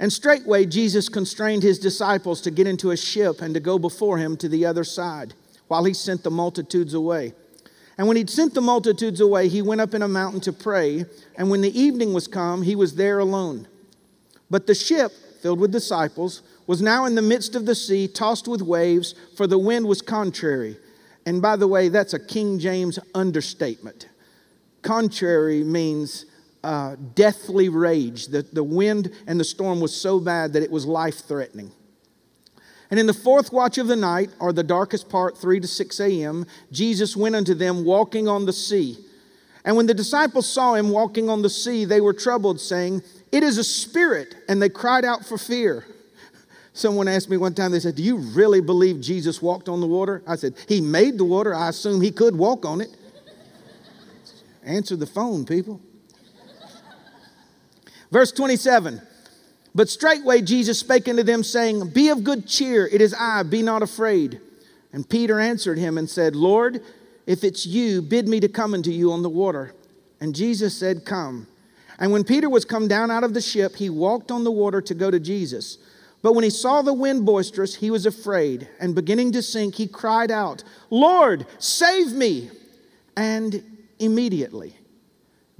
And straightway Jesus constrained his disciples to get into a ship and to go before him to the other side, while he sent the multitudes away. And when he'd sent the multitudes away, he went up in a mountain to pray. And when the evening was come, he was there alone. But the ship, filled with disciples, was now in the midst of the sea, tossed with waves, for the wind was contrary. And by the way, that's a King James understatement. Contrary means uh, deathly rage. The, the wind and the storm was so bad that it was life threatening. And in the fourth watch of the night, or the darkest part, 3 to 6 a.m., Jesus went unto them walking on the sea. And when the disciples saw him walking on the sea, they were troubled, saying, It is a spirit. And they cried out for fear. Someone asked me one time, they said, Do you really believe Jesus walked on the water? I said, He made the water. I assume he could walk on it. Answer the phone, people. Verse 27 but straightway Jesus spake unto them, saying, Be of good cheer, it is I, be not afraid. And Peter answered him and said, Lord, if it's you, bid me to come unto you on the water. And Jesus said, Come. And when Peter was come down out of the ship, he walked on the water to go to Jesus. But when he saw the wind boisterous, he was afraid, and beginning to sink, he cried out, Lord, save me! And immediately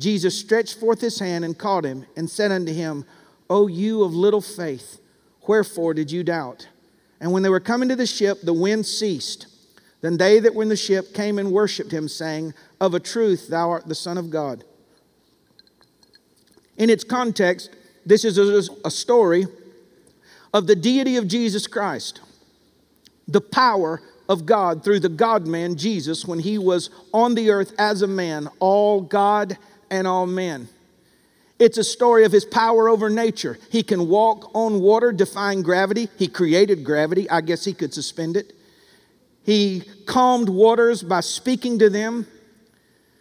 Jesus stretched forth his hand and caught him, and said unto him, O you of little faith, wherefore did you doubt? And when they were coming to the ship, the wind ceased. Then they that were in the ship came and worshipped him, saying, Of a truth, thou art the Son of God. In its context, this is a, story of the deity of Jesus Christ, the power of God through the God man Jesus when he was on the earth as a man, all God and all men. It's a story of his power over nature. He can walk on water, defying gravity. He created gravity. I guess he could suspend it. He calmed waters by speaking to them.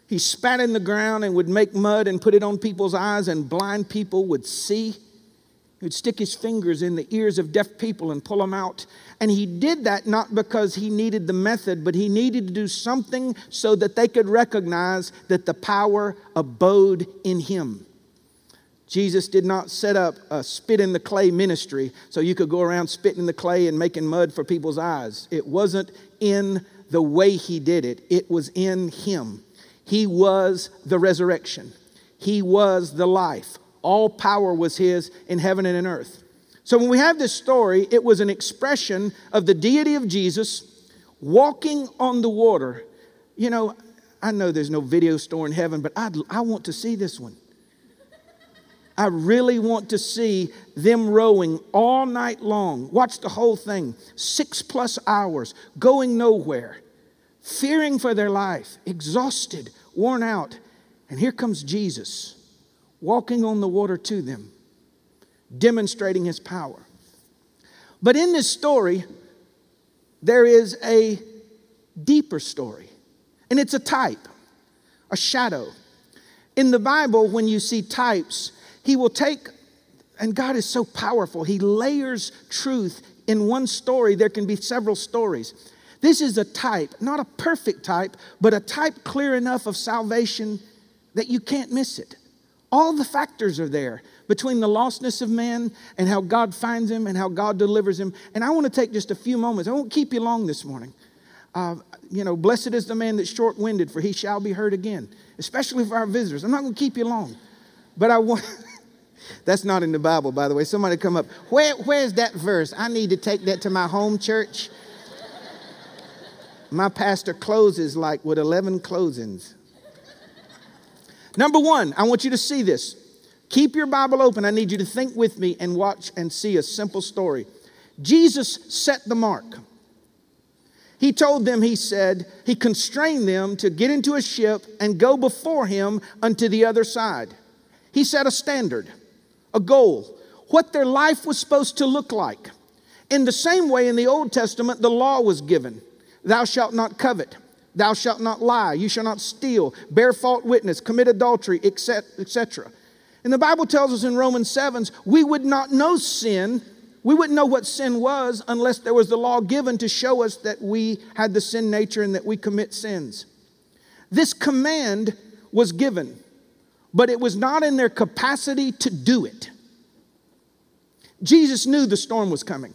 He spat in the ground and would make mud and put it on people's eyes, and blind people would see. He would stick his fingers in the ears of deaf people and pull them out. And he did that not because he needed the method, but he needed to do something so that they could recognize that the power abode in him. Jesus did not set up a spit in the clay ministry so you could go around spitting in the clay and making mud for people's eyes. It wasn't in the way he did it, it was in him. He was the resurrection, he was the life. All power was his in heaven and in earth. So when we have this story, it was an expression of the deity of Jesus walking on the water. You know, I know there's no video store in heaven, but I'd, I want to see this one. I really want to see them rowing all night long. Watch the whole thing, six plus hours, going nowhere, fearing for their life, exhausted, worn out. And here comes Jesus walking on the water to them, demonstrating his power. But in this story, there is a deeper story, and it's a type, a shadow. In the Bible, when you see types, he will take, and God is so powerful, He layers truth in one story. There can be several stories. This is a type, not a perfect type, but a type clear enough of salvation that you can't miss it. All the factors are there between the lostness of man and how God finds him and how God delivers him. And I want to take just a few moments. I won't keep you long this morning. Uh, you know, blessed is the man that's short winded, for he shall be heard again, especially for our visitors. I'm not going to keep you long, but I want. That's not in the Bible, by the way. Somebody come up. Where, where's that verse? I need to take that to my home church. My pastor closes like with 11 closings. Number one, I want you to see this. Keep your Bible open. I need you to think with me and watch and see a simple story. Jesus set the mark. He told them, he said, he constrained them to get into a ship and go before him unto the other side. He set a standard a goal, what their life was supposed to look like. In the same way, in the Old Testament, the law was given Thou shalt not covet, thou shalt not lie, you shall not steal, bear false witness, commit adultery, etc. And the Bible tells us in Romans 7 we would not know sin. We wouldn't know what sin was unless there was the law given to show us that we had the sin nature and that we commit sins. This command was given but it was not in their capacity to do it. Jesus knew the storm was coming.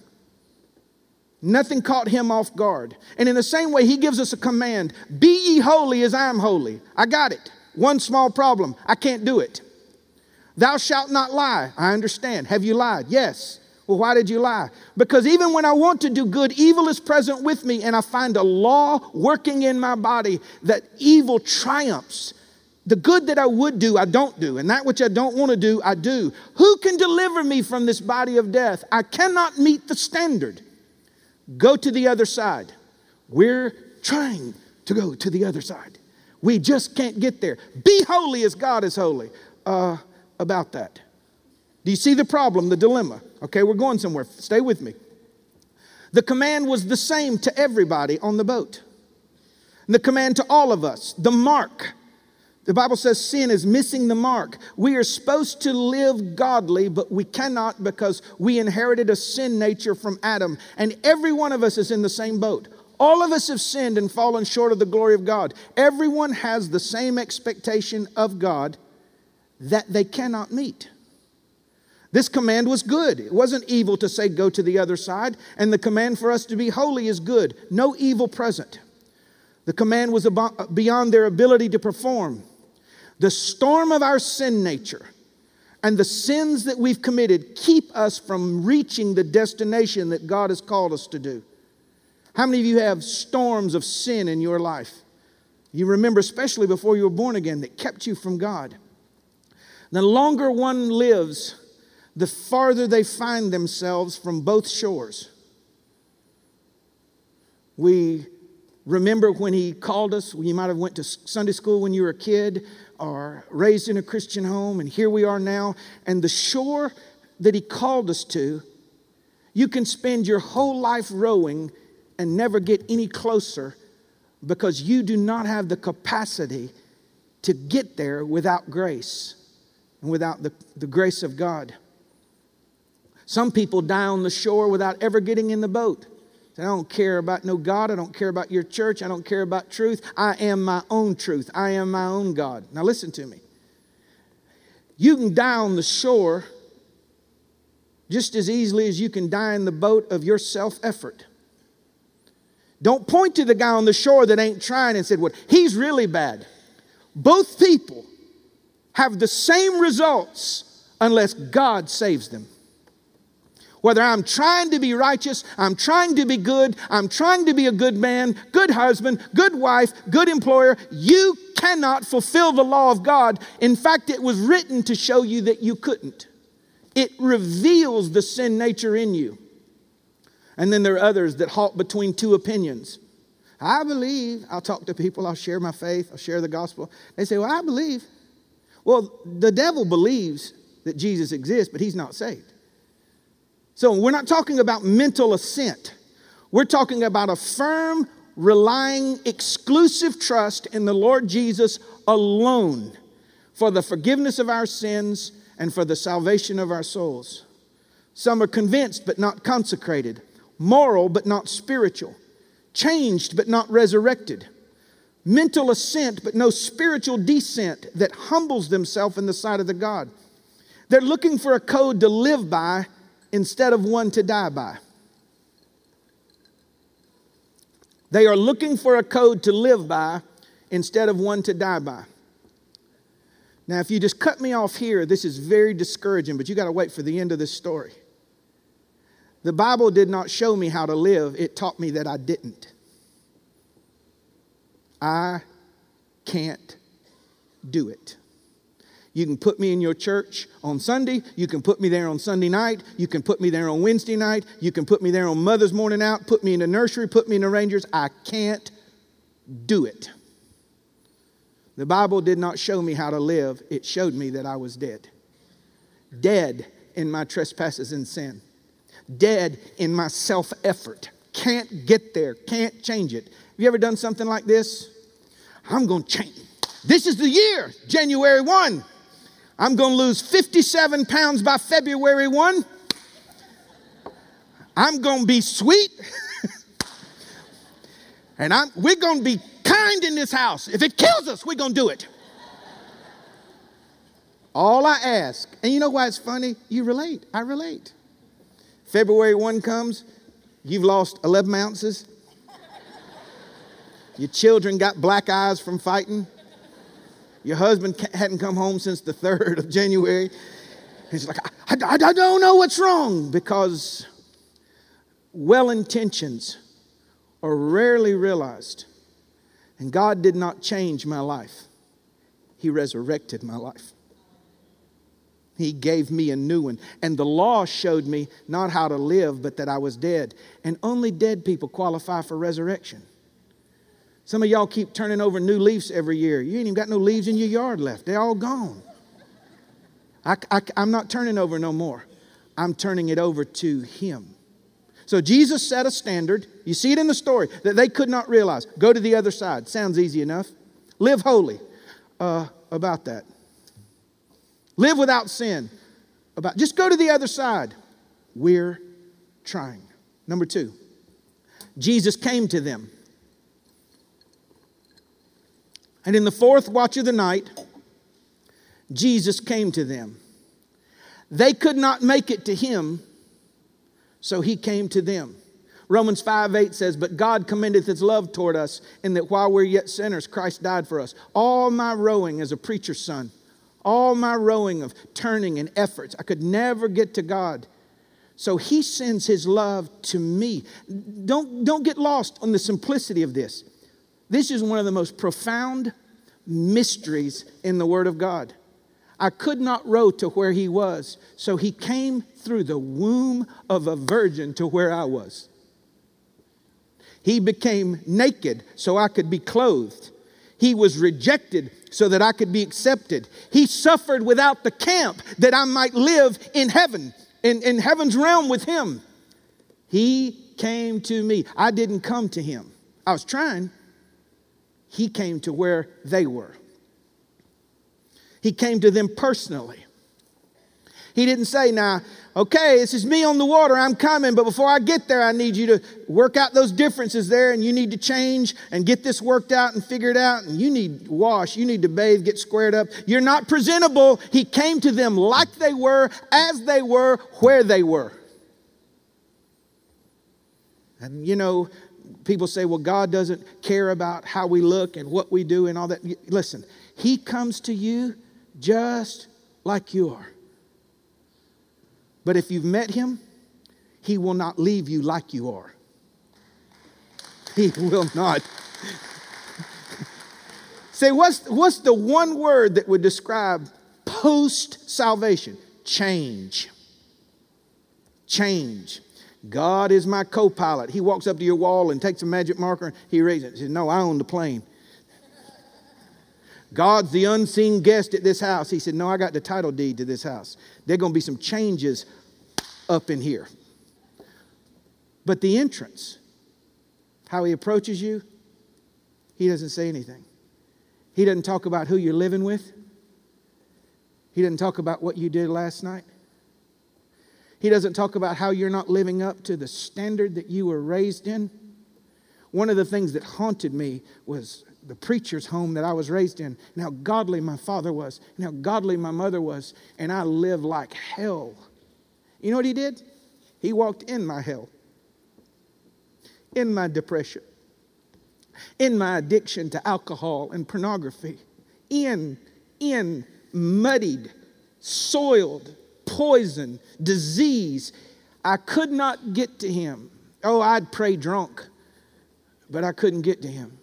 Nothing caught him off guard. And in the same way, he gives us a command Be ye holy as I am holy. I got it. One small problem I can't do it. Thou shalt not lie. I understand. Have you lied? Yes. Well, why did you lie? Because even when I want to do good, evil is present with me, and I find a law working in my body that evil triumphs. The good that I would do, I don't do, and that which I don't want to do, I do. Who can deliver me from this body of death? I cannot meet the standard. Go to the other side. We're trying to go to the other side. We just can't get there. Be holy as God is holy. Uh, about that. Do you see the problem, the dilemma? Okay, we're going somewhere. Stay with me. The command was the same to everybody on the boat. The command to all of us, the mark. The Bible says sin is missing the mark. We are supposed to live godly, but we cannot because we inherited a sin nature from Adam. And every one of us is in the same boat. All of us have sinned and fallen short of the glory of God. Everyone has the same expectation of God that they cannot meet. This command was good. It wasn't evil to say, go to the other side. And the command for us to be holy is good. No evil present. The command was beyond their ability to perform. The storm of our sin nature and the sins that we've committed keep us from reaching the destination that God has called us to do. How many of you have storms of sin in your life? You remember, especially before you were born again, that kept you from God. The longer one lives, the farther they find themselves from both shores. We remember when he called us, you might have went to Sunday school when you were a kid or raised in a Christian home, and here we are now. And the shore that he called us to, you can spend your whole life rowing and never get any closer because you do not have the capacity to get there without grace and without the, the grace of God. Some people die on the shore without ever getting in the boat. I don't care about no God. I don't care about your church. I don't care about truth. I am my own truth. I am my own God. Now, listen to me. You can die on the shore just as easily as you can die in the boat of your self effort. Don't point to the guy on the shore that ain't trying and said, Well, he's really bad. Both people have the same results unless God saves them. Whether I'm trying to be righteous, I'm trying to be good, I'm trying to be a good man, good husband, good wife, good employer, you cannot fulfill the law of God. In fact, it was written to show you that you couldn't. It reveals the sin nature in you. And then there are others that halt between two opinions. I believe, I'll talk to people, I'll share my faith, I'll share the gospel. They say, Well, I believe. Well, the devil believes that Jesus exists, but he's not saved. So we're not talking about mental assent. We're talking about a firm, relying, exclusive trust in the Lord Jesus alone for the forgiveness of our sins and for the salvation of our souls. Some are convinced but not consecrated moral but not spiritual, changed but not resurrected, mental assent but no spiritual descent that humbles themselves in the sight of the God. They're looking for a code to live by instead of one to die by. They are looking for a code to live by instead of one to die by. Now, if you just cut me off here, this is very discouraging, but you got to wait for the end of this story. The Bible did not show me how to live, it taught me that I didn't. I can't do it. You can put me in your church on Sunday. You can put me there on Sunday night. You can put me there on Wednesday night. You can put me there on Mother's Morning Out. Put me in the nursery. Put me in the Rangers. I can't do it. The Bible did not show me how to live, it showed me that I was dead. Dead in my trespasses and sin dead in my self effort. Can't get there, can't change it. Have you ever done something like this? I'm going to change. This is the year, January 1. I'm going to lose 57 pounds by February 1. I'm going to be sweet. and I'm, we're going to be kind in this house. If it kills us, we're going to do it. All I ask, and you know why it's funny? You relate. I relate. February 1 comes, you've lost 11 ounces. Your children got black eyes from fighting. Your husband hadn't come home since the 3rd of January. He's like, I, I, I don't know what's wrong because well intentions are rarely realized. And God did not change my life, He resurrected my life. He gave me a new one. And the law showed me not how to live, but that I was dead. And only dead people qualify for resurrection. Some of y'all keep turning over new leaves every year. You ain't even got no leaves in your yard left, they're all gone. I, I, I'm not turning over no more. I'm turning it over to Him. So Jesus set a standard. You see it in the story that they could not realize. Go to the other side. Sounds easy enough. Live holy. Uh, about that. Live without sin. About just go to the other side. We're trying. Number two, Jesus came to them. And in the fourth watch of the night, Jesus came to them. They could not make it to him, so he came to them. Romans 5 8 says, But God commendeth his love toward us, in that while we're yet sinners, Christ died for us. All my rowing as a preacher's son, all my rowing of turning and efforts, I could never get to God. So he sends his love to me. Don't, don't get lost on the simplicity of this. This is one of the most profound mysteries in the Word of God. I could not row to where he was, so he came through the womb of a virgin to where I was. He became naked so I could be clothed. He was rejected so that I could be accepted. He suffered without the camp that I might live in heaven, in, in heaven's realm with him. He came to me. I didn't come to him. I was trying. He came to where they were. He came to them personally. He didn't say, Now, okay, this is me on the water, I'm coming, but before I get there, I need you to work out those differences there, and you need to change and get this worked out and figured out, and you need wash, you need to bathe, get squared up. You're not presentable. He came to them like they were, as they were, where they were. And you know, people say, well, God doesn't care about how we look and what we do and all that. Listen, He comes to you just like you are. But if you've met Him, He will not leave you like you are. He will not. Say, what's, what's the one word that would describe post salvation? Change. Change. God is my co pilot. He walks up to your wall and takes a magic marker and he raises it. He says, No, I own the plane. God's the unseen guest at this house. He said, No, I got the title deed to this house. There are going to be some changes up in here. But the entrance, how he approaches you, he doesn't say anything. He doesn't talk about who you're living with. He doesn't talk about what you did last night. He doesn't talk about how you're not living up to the standard that you were raised in. One of the things that haunted me was the preacher's home that I was raised in, and how godly my father was, and how godly my mother was, and I lived like hell. You know what he did? He walked in my hell, in my depression, in my addiction to alcohol and pornography, in, in muddied, soiled, poison, disease. I could not get to him. Oh, I'd pray drunk, but I couldn't get to him.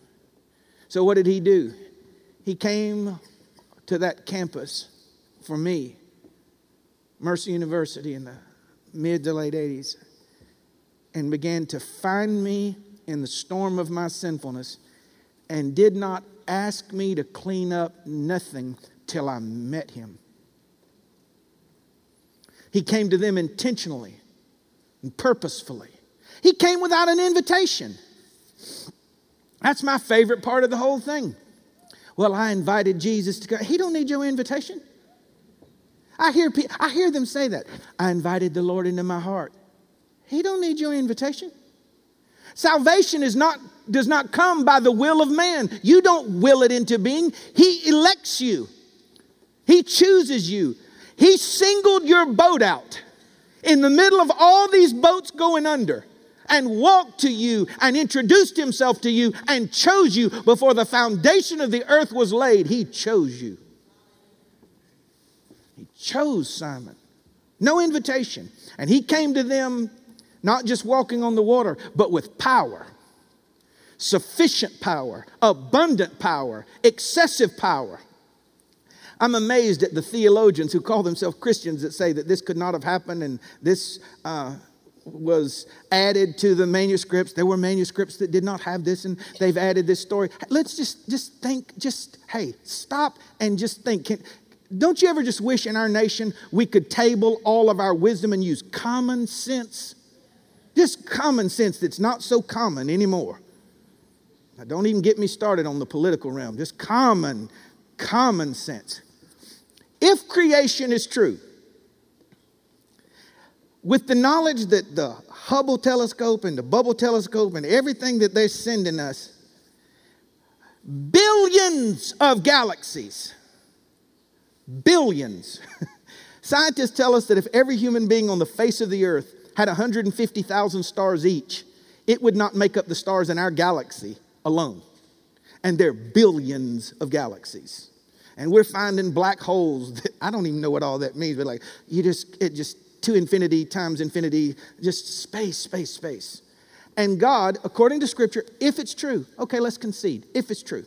So, what did he do? He came to that campus for me, Mercer University, in the mid to late 80s, and began to find me in the storm of my sinfulness and did not ask me to clean up nothing till I met him. He came to them intentionally and purposefully. He came without an invitation. That's my favorite part of the whole thing. Well, I invited Jesus to go. He don't need your invitation. I hear, I hear them say that. I invited the Lord into my heart. He don't need your invitation. Salvation is not, does not come by the will of man. You don't will it into being. He elects you. He chooses you. He singled your boat out. in the middle of all these boats going under and walked to you and introduced himself to you and chose you before the foundation of the earth was laid. He chose you. He chose Simon. No invitation. And he came to them not just walking on the water, but with power sufficient power, abundant power, excessive power. I'm amazed at the theologians who call themselves Christians that say that this could not have happened and this uh, was added to the manuscripts. There were manuscripts that did not have this, and they've added this story. Let's just just think. Just hey, stop and just think. Can, don't you ever just wish in our nation we could table all of our wisdom and use common sense? Just common sense that's not so common anymore. Now, don't even get me started on the political realm, just common, common sense. If creation is true, with the knowledge that the Hubble telescope and the Bubble telescope and everything that they're sending us, billions of galaxies, billions. Scientists tell us that if every human being on the face of the earth had 150,000 stars each, it would not make up the stars in our galaxy alone. And there are billions of galaxies. And we're finding black holes that I don't even know what all that means, but like you just, it just to infinity times infinity, just space, space, space. And God, according to scripture, if it's true, okay, let's concede, if it's true.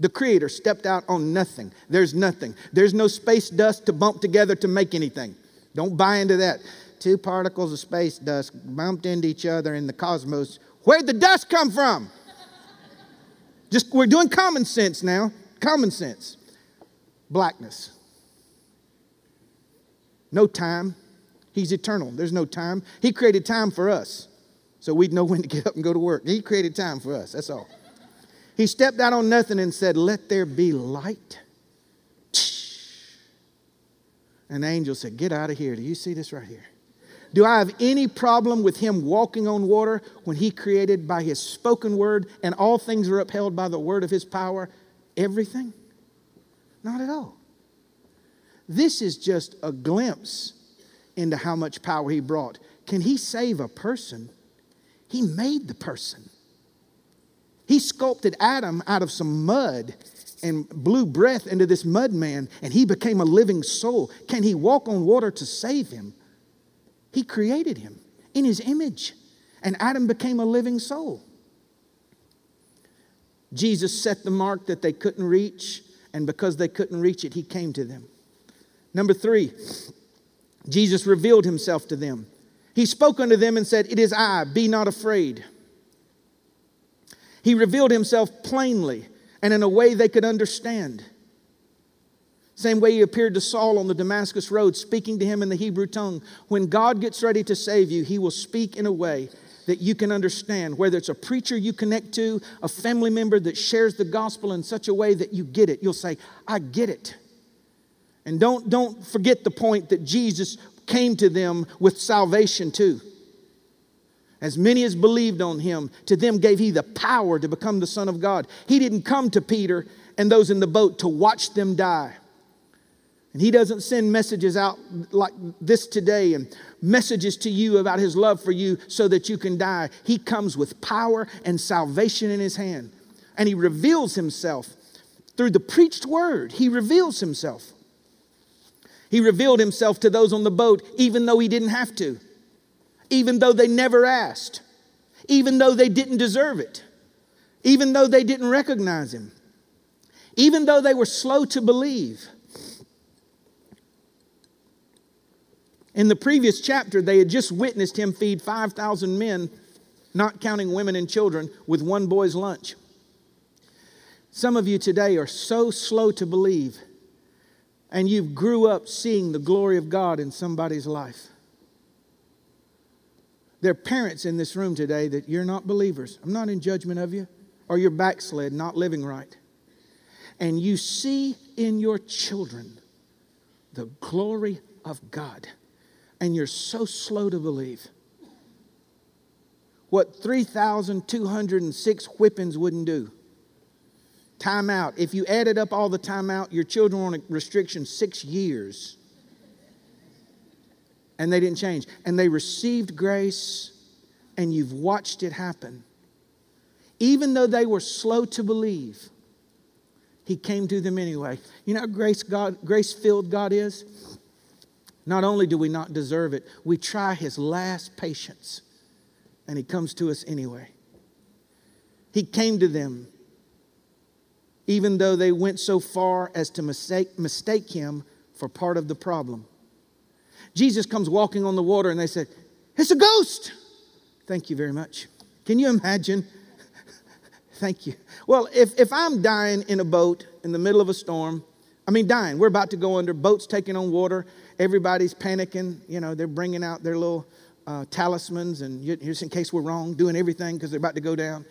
The Creator stepped out on nothing. There's nothing. There's no space dust to bump together to make anything. Don't buy into that. Two particles of space dust bumped into each other in the cosmos. Where'd the dust come from? Just we're doing common sense now. Common sense. Blackness. No time. He's eternal. There's no time. He created time for us. So we'd know when to get up and go to work. He created time for us. That's all. He stepped out on nothing and said, Let there be light. An angel said, Get out of here. Do you see this right here? Do I have any problem with him walking on water when he created by his spoken word and all things are upheld by the word of his power? Everything? Not at all. This is just a glimpse into how much power he brought. Can he save a person? He made the person. He sculpted Adam out of some mud and blew breath into this mud man, and he became a living soul. Can he walk on water to save him? He created him in his image, and Adam became a living soul. Jesus set the mark that they couldn't reach, and because they couldn't reach it, he came to them. Number three, Jesus revealed himself to them. He spoke unto them and said, It is I, be not afraid. He revealed himself plainly and in a way they could understand. Same way he appeared to Saul on the Damascus Road, speaking to him in the Hebrew tongue. When God gets ready to save you, he will speak in a way that you can understand, whether it's a preacher you connect to, a family member that shares the gospel in such a way that you get it. You'll say, I get it. And don't, don't forget the point that Jesus came to them with salvation too. As many as believed on him, to them gave he the power to become the Son of God. He didn't come to Peter and those in the boat to watch them die. And he doesn't send messages out like this today and messages to you about his love for you so that you can die. He comes with power and salvation in his hand. And he reveals himself through the preached word. He reveals himself. He revealed himself to those on the boat, even though he didn't have to, even though they never asked, even though they didn't deserve it, even though they didn't recognize him, even though they were slow to believe. In the previous chapter, they had just witnessed him feed 5,000 men, not counting women and children, with one boy's lunch. Some of you today are so slow to believe, and you've grew up seeing the glory of God in somebody's life. There are parents in this room today that you're not believers. I'm not in judgment of you, or you're backslid, not living right. And you see in your children the glory of God and you're so slow to believe. What 3,206 whippings wouldn't do. Time out. If you added up all the time out, your children were on a restriction six years. and they didn't change. And they received grace, and you've watched it happen. Even though they were slow to believe, He came to them anyway. You know how grace God, grace filled God is? Not only do we not deserve it, we try His last patience, and He comes to us anyway. He came to them even though they went so far as to mistake, mistake him for part of the problem. Jesus comes walking on the water and they said, It's a ghost. Thank you very much. Can you imagine? Thank you. Well, if, if I'm dying in a boat in the middle of a storm, I mean, dying, we're about to go under, boats taking on water, everybody's panicking, you know, they're bringing out their little uh, talismans and just in case we're wrong, doing everything because they're about to go down.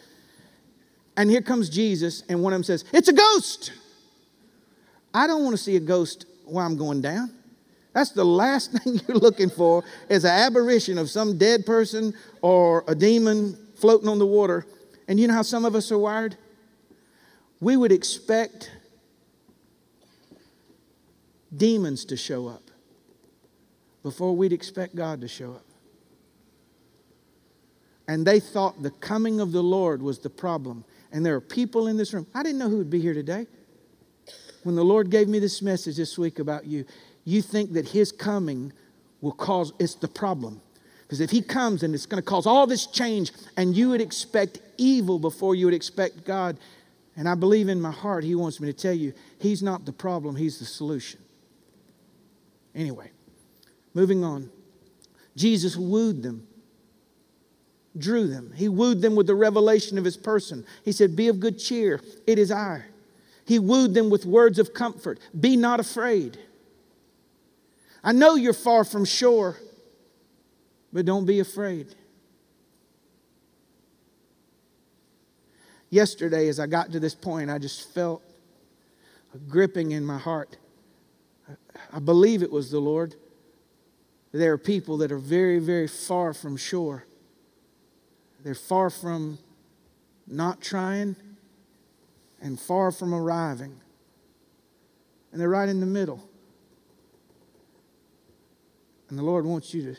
And here comes Jesus, and one of them says, It's a ghost. I don't want to see a ghost while I'm going down. That's the last thing you're looking for is an aberration of some dead person or a demon floating on the water. And you know how some of us are wired? We would expect demons to show up before we'd expect God to show up. And they thought the coming of the Lord was the problem. And there are people in this room. I didn't know who would be here today. When the Lord gave me this message this week about you, you think that His coming will cause, it's the problem. Because if He comes and it's going to cause all this change, and you would expect evil before you would expect God, and I believe in my heart He wants me to tell you, He's not the problem, He's the solution. Anyway, moving on. Jesus wooed them drew them. He wooed them with the revelation of his person. He said, Be of good cheer, it is I. He wooed them with words of comfort Be not afraid. I know you're far from shore, but don't be afraid. Yesterday, as I got to this point, I just felt a gripping in my heart. I believe it was the Lord. There are people that are very, very far from shore. They're far from not trying and far from arriving. And they're right in the middle. And the Lord wants you to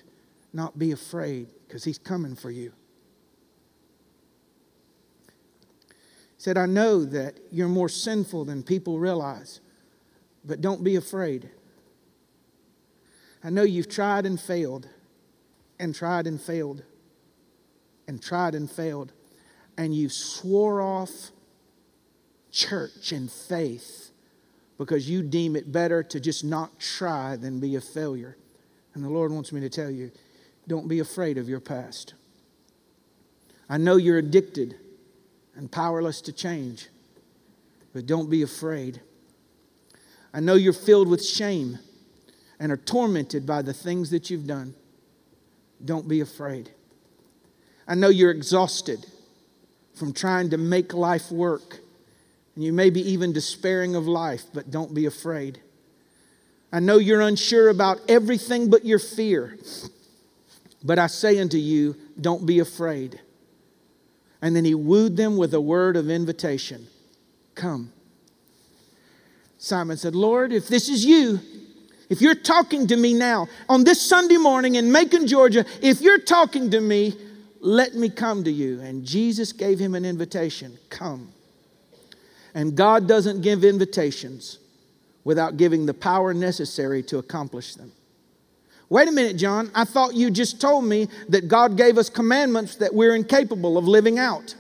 not be afraid because He's coming for you. He said, I know that you're more sinful than people realize, but don't be afraid. I know you've tried and failed, and tried and failed and tried and failed, and you swore off church and faith because you deem it better to just not try than be a failure. And the Lord wants me to tell you don't be afraid of your past. I know you're addicted and powerless to change, but don't be afraid. I know you're filled with shame and are tormented by the things that you've done. Don't be afraid. I know you're exhausted from trying to make life work. And you may be even despairing of life, but don't be afraid. I know you're unsure about everything but your fear. But I say unto you, don't be afraid. And then he wooed them with a word of invitation Come. Simon said, Lord, if this is you, if you're talking to me now on this Sunday morning in Macon, Georgia, if you're talking to me, let me come to you. And Jesus gave him an invitation come. And God doesn't give invitations without giving the power necessary to accomplish them. Wait a minute, John. I thought you just told me that God gave us commandments that we're incapable of living out.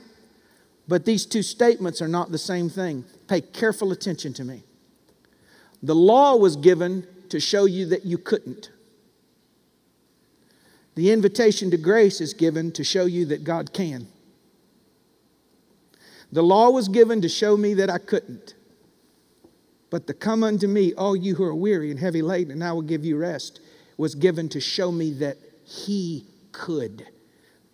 But these two statements are not the same thing. Pay careful attention to me. The law was given to show you that you couldn't. The invitation to grace is given to show you that God can. The law was given to show me that I couldn't. But the come unto me, all you who are weary and heavy laden, and I will give you rest, was given to show me that He could.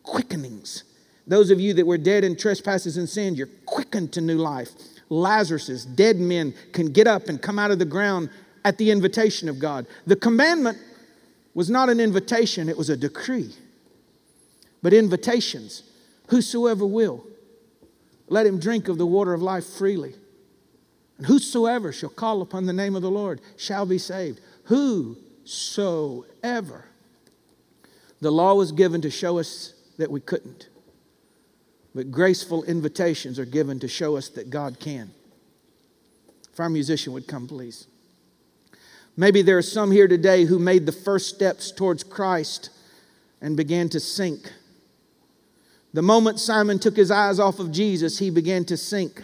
Quickenings. Those of you that were dead in trespasses and sin, you're quickened to new life. Lazarus, dead men, can get up and come out of the ground at the invitation of God. The commandment was not an invitation, it was a decree. But invitations, whosoever will, let him drink of the water of life freely. And whosoever shall call upon the name of the Lord shall be saved. Whosoever. The law was given to show us that we couldn't, but graceful invitations are given to show us that God can. If our musician would come, please. Maybe there are some here today who made the first steps towards Christ and began to sink. The moment Simon took his eyes off of Jesus, he began to sink.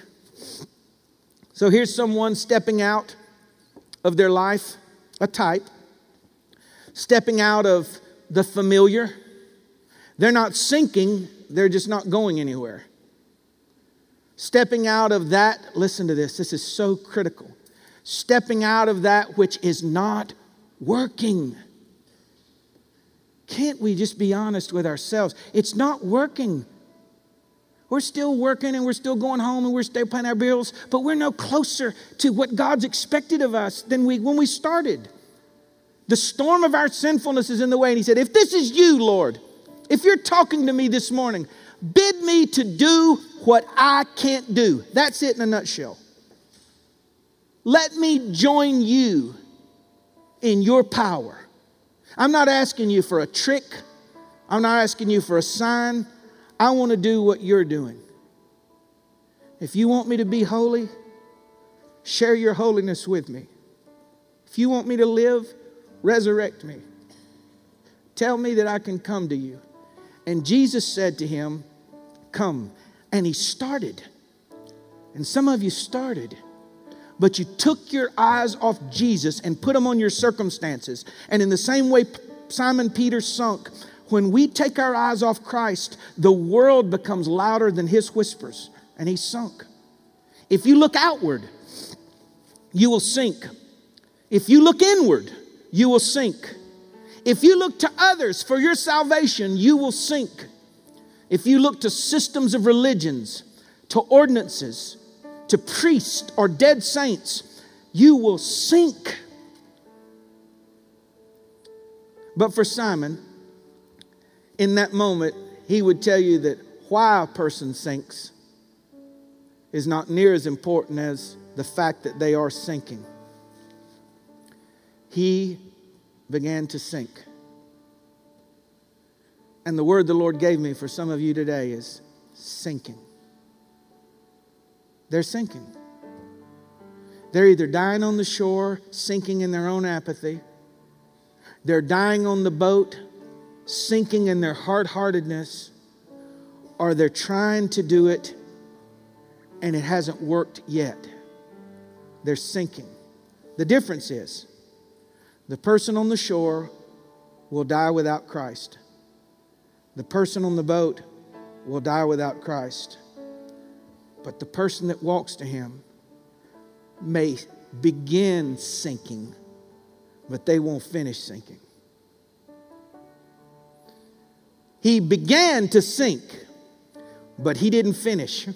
So here's someone stepping out of their life, a type, stepping out of the familiar. They're not sinking, they're just not going anywhere. Stepping out of that, listen to this, this is so critical stepping out of that which is not working. Can't we just be honest with ourselves? It's not working. We're still working and we're still going home and we're still paying our bills, but we're no closer to what God's expected of us than we when we started. The storm of our sinfulness is in the way. And he said, If this is you, Lord, if you're talking to me this morning, bid me to do what I can't do. That's it in a nutshell. Let me join you in your power. I'm not asking you for a trick. I'm not asking you for a sign. I want to do what you're doing. If you want me to be holy, share your holiness with me. If you want me to live, resurrect me. Tell me that I can come to you. And Jesus said to him, Come. And he started. And some of you started but you took your eyes off Jesus and put them on your circumstances. And in the same way Simon Peter sunk, when we take our eyes off Christ, the world becomes louder than his whispers, and he sunk. If you look outward, you will sink. If you look inward, you will sink. If you look to others for your salvation, you will sink. If you look to systems of religions, to ordinances, to priests or dead saints, you will sink. But for Simon, in that moment, he would tell you that why a person sinks is not near as important as the fact that they are sinking. He began to sink. And the word the Lord gave me for some of you today is sinking they're sinking. They're either dying on the shore, sinking in their own apathy, they're dying on the boat, sinking in their hard heartedness, or they're trying to do it and it hasn't worked yet. They're sinking. The difference is the person on the shore will die without Christ, the person on the boat will die without Christ. But the person that walks to him may begin sinking, but they won't finish sinking. He began to sink, but he didn't finish.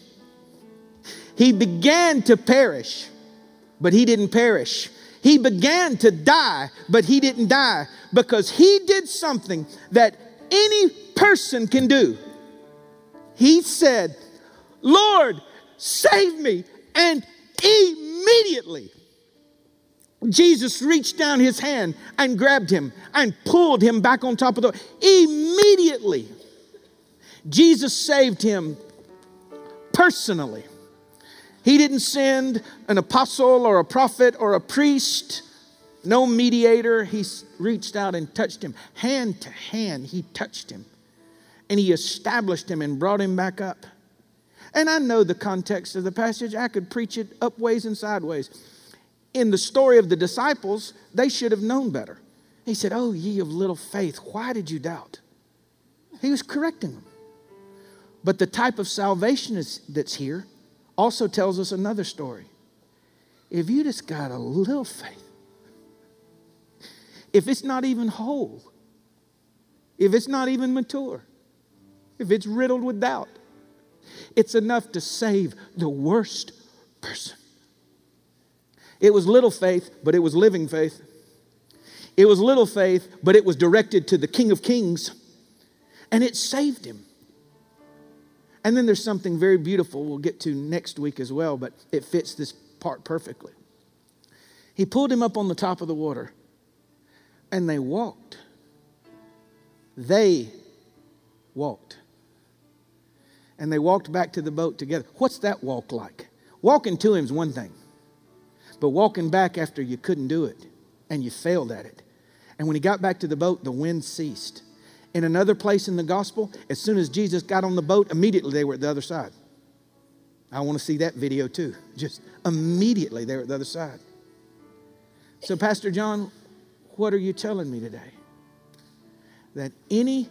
He began to perish, but he didn't perish. He began to die, but he didn't die because he did something that any person can do. He said, Lord, Save me. And immediately, Jesus reached down his hand and grabbed him and pulled him back on top of the. Immediately, Jesus saved him personally. He didn't send an apostle or a prophet or a priest, no mediator. He reached out and touched him. Hand to hand, he touched him. And he established him and brought him back up. And I know the context of the passage. I could preach it up ways and sideways. In the story of the disciples, they should have known better. He said, Oh, ye of little faith, why did you doubt? He was correcting them. But the type of salvation that's here also tells us another story. If you just got a little faith, if it's not even whole, if it's not even mature, if it's riddled with doubt, it's enough to save the worst person. It was little faith, but it was living faith. It was little faith, but it was directed to the King of Kings, and it saved him. And then there's something very beautiful we'll get to next week as well, but it fits this part perfectly. He pulled him up on the top of the water, and they walked They walked. And they walked back to the boat together. What's that walk like? Walking to him is one thing, but walking back after you couldn't do it and you failed at it. And when he got back to the boat, the wind ceased. In another place in the gospel, as soon as Jesus got on the boat, immediately they were at the other side. I want to see that video too. Just immediately they were at the other side. So, Pastor John, what are you telling me today? That any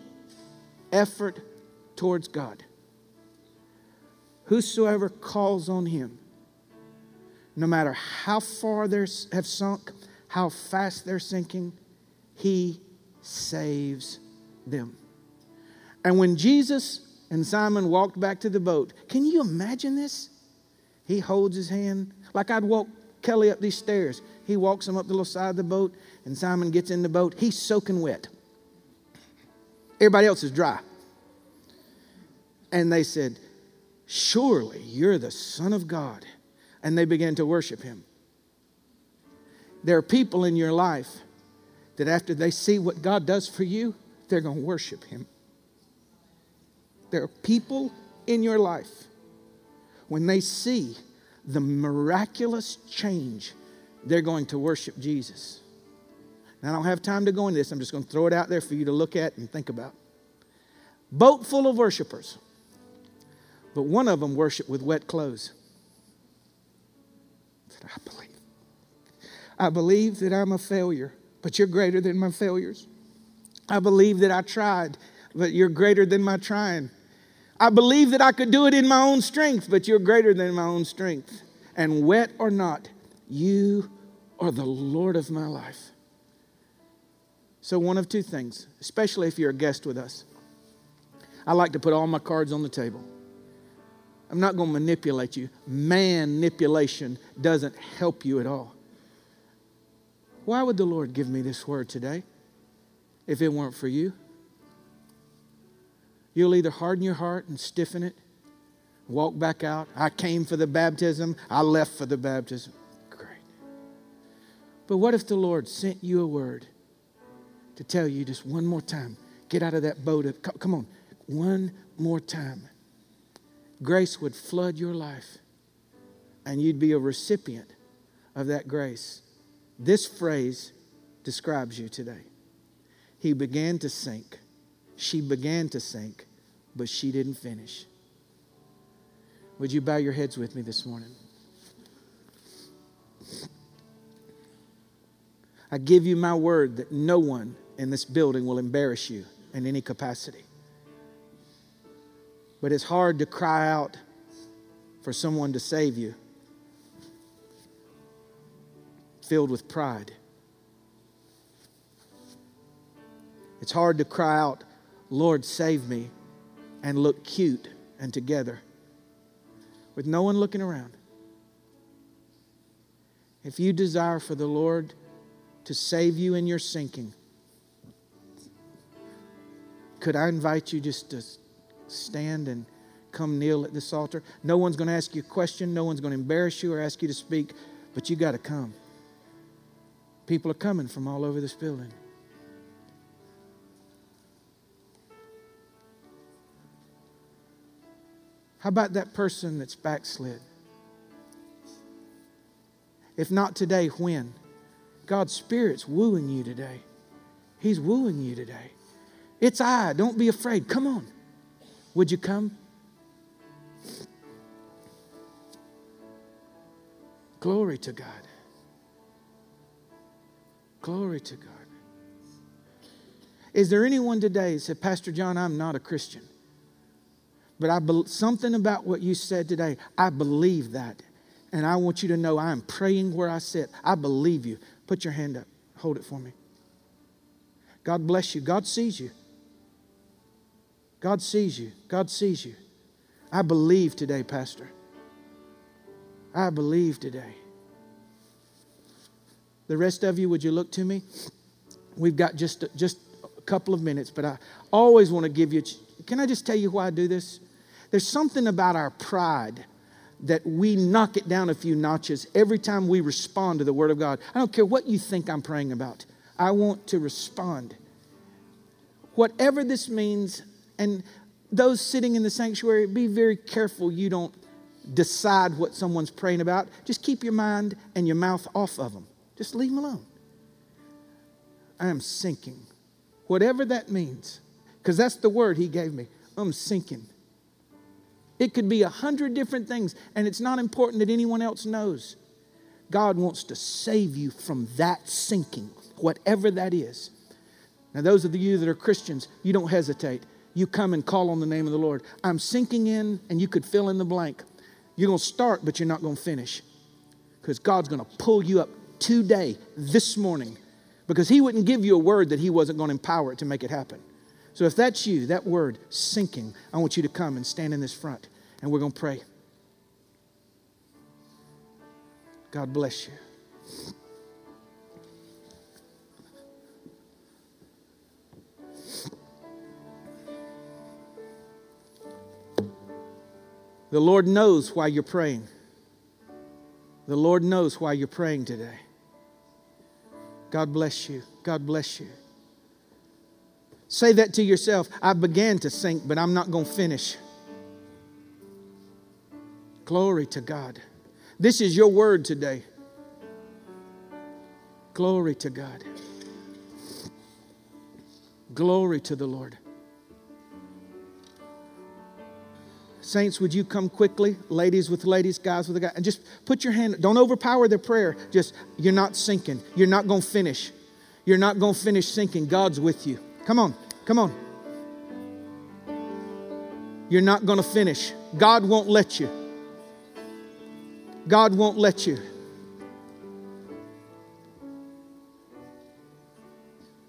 effort towards God, whosoever calls on him, no matter how far they have sunk, how fast they're sinking, he saves them. And when Jesus and Simon walked back to the boat, can you imagine this? He holds his hand like I'd walk Kelly up these stairs. He walks him up the little side of the boat, and Simon gets in the boat. He's soaking wet. Everybody else is dry. And they said, Surely you're the Son of God. And they began to worship him. There are people in your life that after they see what God does for you, they're going to worship him. There are people in your life when they see the miraculous change, they're going to worship Jesus. Now, I don't have time to go into this. I'm just going to throw it out there for you to look at and think about. Boat full of worshipers, but one of them worshiped with wet clothes. I believe. I believe that I'm a failure, but you're greater than my failures. I believe that I tried, but you're greater than my trying. I believe that I could do it in my own strength, but you're greater than my own strength. And wet or not, you are the Lord of my life. So, one of two things, especially if you're a guest with us. I like to put all my cards on the table. I'm not going to manipulate you. Manipulation doesn't help you at all. Why would the Lord give me this word today if it weren't for you? You'll either harden your heart and stiffen it, walk back out. I came for the baptism, I left for the baptism. Great. But what if the Lord sent you a word to tell you just one more time get out of that boat? Of, come on, one more time. Grace would flood your life, and you'd be a recipient of that grace. This phrase describes you today. He began to sink she began to sink, but she didn't finish. Would you bow your heads with me this morning? I give you my word that no one in this building will embarrass you in any capacity. But it's hard to cry out for someone to save you, filled with pride. It's hard to cry out Lord, save me, and look cute and together with no one looking around. If you desire for the Lord to save you in your sinking, could I invite you just to stand and come kneel at this altar? No one's going to ask you a question, no one's going to embarrass you or ask you to speak, but you got to come. People are coming from all over this building. How about that person that's backslid? If not today, when? God's Spirit's wooing you today. He's wooing you today. It's I. Don't be afraid. Come on. Would you come? Glory to God. Glory to God. Is there anyone today said, Pastor John, I'm not a Christian? But I be, something about what you said today, I believe that. And I want you to know I am praying where I sit. I believe you. Put your hand up. Hold it for me. God bless you. God sees you. God sees you. God sees you. I believe today, Pastor. I believe today. The rest of you, would you look to me? We've got just, just a couple of minutes, but I always want to give you can I just tell you why I do this? There's something about our pride that we knock it down a few notches every time we respond to the Word of God. I don't care what you think I'm praying about, I want to respond. whatever this means, and those sitting in the sanctuary, be very careful you don't decide what someone's praying about. Just keep your mind and your mouth off of them. Just leave them alone. I am sinking. Whatever that means, because that's the word he gave me. I'm sinking. It could be a hundred different things, and it's not important that anyone else knows. God wants to save you from that sinking, whatever that is. Now, those of you that are Christians, you don't hesitate. You come and call on the name of the Lord. I'm sinking in, and you could fill in the blank. You're going to start, but you're not going to finish. Because God's going to pull you up today, this morning, because He wouldn't give you a word that He wasn't going to empower it to make it happen. So if that's you, that word, sinking, I want you to come and stand in this front, and we're going to pray. God bless you. The Lord knows why you're praying. The Lord knows why you're praying today. God bless you. God bless you. Say that to yourself. I began to sink, but I'm not going to finish. Glory to God. This is your word today. Glory to God. Glory to the Lord. Saints, would you come quickly? Ladies with ladies, guys with guys. And just put your hand, don't overpower their prayer. Just, you're not sinking. You're not going to finish. You're not going to finish sinking. God's with you. Come on, come on. You're not going to finish. God won't let you. God won't let you.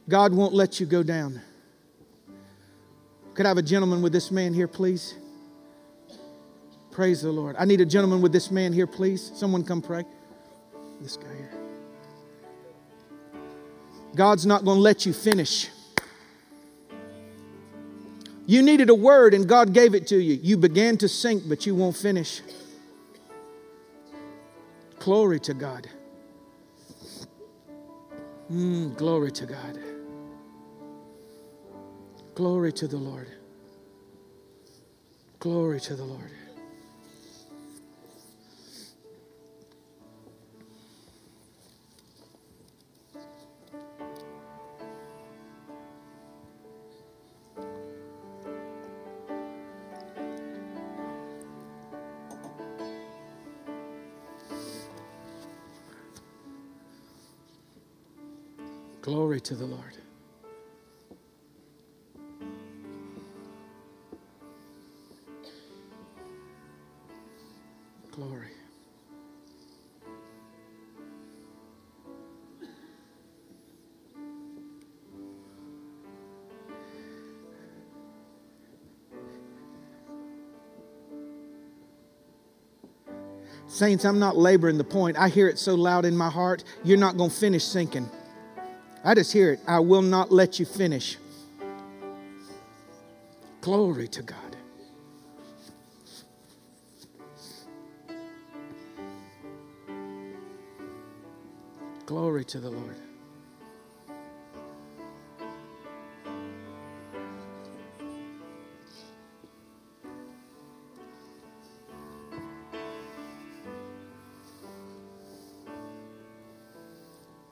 God won't let you go down. Could I have a gentleman with this man here, please? Praise the Lord. I need a gentleman with this man here, please. Someone come pray. This guy here. God's not going to let you finish. You needed a word and God gave it to you. You began to sink, but you won't finish. Glory to God. Mm, glory to God. Glory to the Lord. Glory to the Lord. Glory to the Lord. Glory. Saints, I'm not laboring the point. I hear it so loud in my heart, you're not going to finish sinking. I just hear it. I will not let you finish. Glory to God. Glory to the Lord.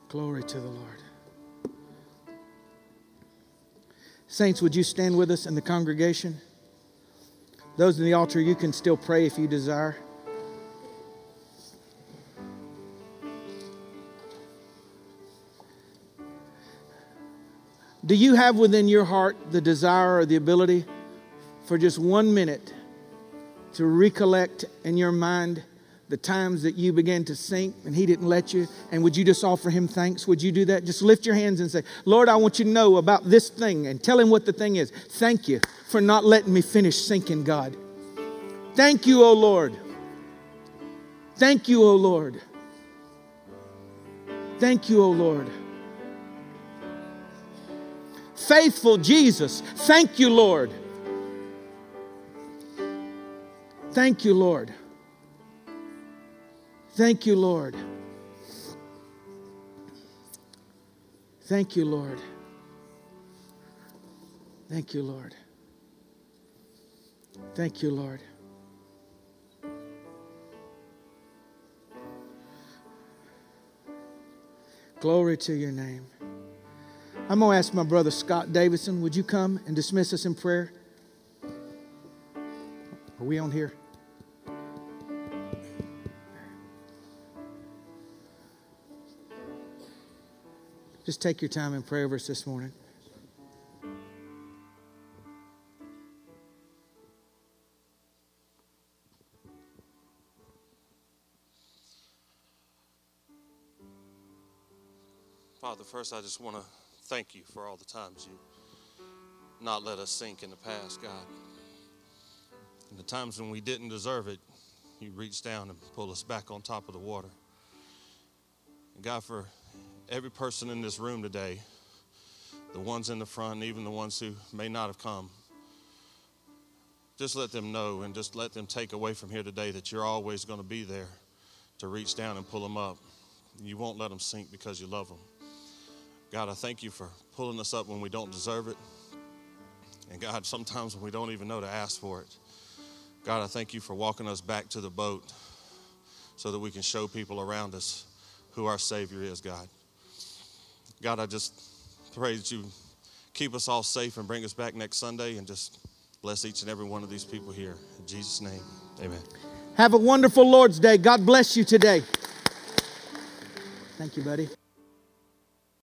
Glory to the Lord. Saints, would you stand with us in the congregation? Those in the altar, you can still pray if you desire. Do you have within your heart the desire or the ability for just one minute to recollect in your mind the times that you began to sink and He didn't let you? And would you just offer Him thanks? Would you do that? Just lift your hands and say, Lord, I want you to know about this thing and tell Him what the thing is. Thank you for not letting me finish sinking, God. Thank you, O Lord. Thank you, O Lord. Thank you, O Lord. Faithful Jesus, thank you, Lord. Thank you, Lord. Thank you, Lord. Thank you, Lord. Thank you, Lord. Thank you, Lord. Glory to your name. I'm going to ask my brother Scott Davidson, would you come and dismiss us in prayer? Are we on here? Just take your time and pray over us this morning. Father, first I just want to thank you for all the times you not let us sink in the past, God. And the times when we didn't deserve it, you reached down and pulled us back on top of the water. And God, for every person in this room today, the ones in the front, even the ones who may not have come, just let them know and just let them take away from here today that you're always going to be there to reach down and pull them up. You won't let them sink because you love them. God, I thank you for pulling us up when we don't deserve it. And God, sometimes when we don't even know to ask for it. God, I thank you for walking us back to the boat so that we can show people around us who our Savior is, God. God, I just pray that you keep us all safe and bring us back next Sunday and just bless each and every one of these people here. In Jesus' name, amen. Have a wonderful Lord's Day. God bless you today. Thank you, buddy.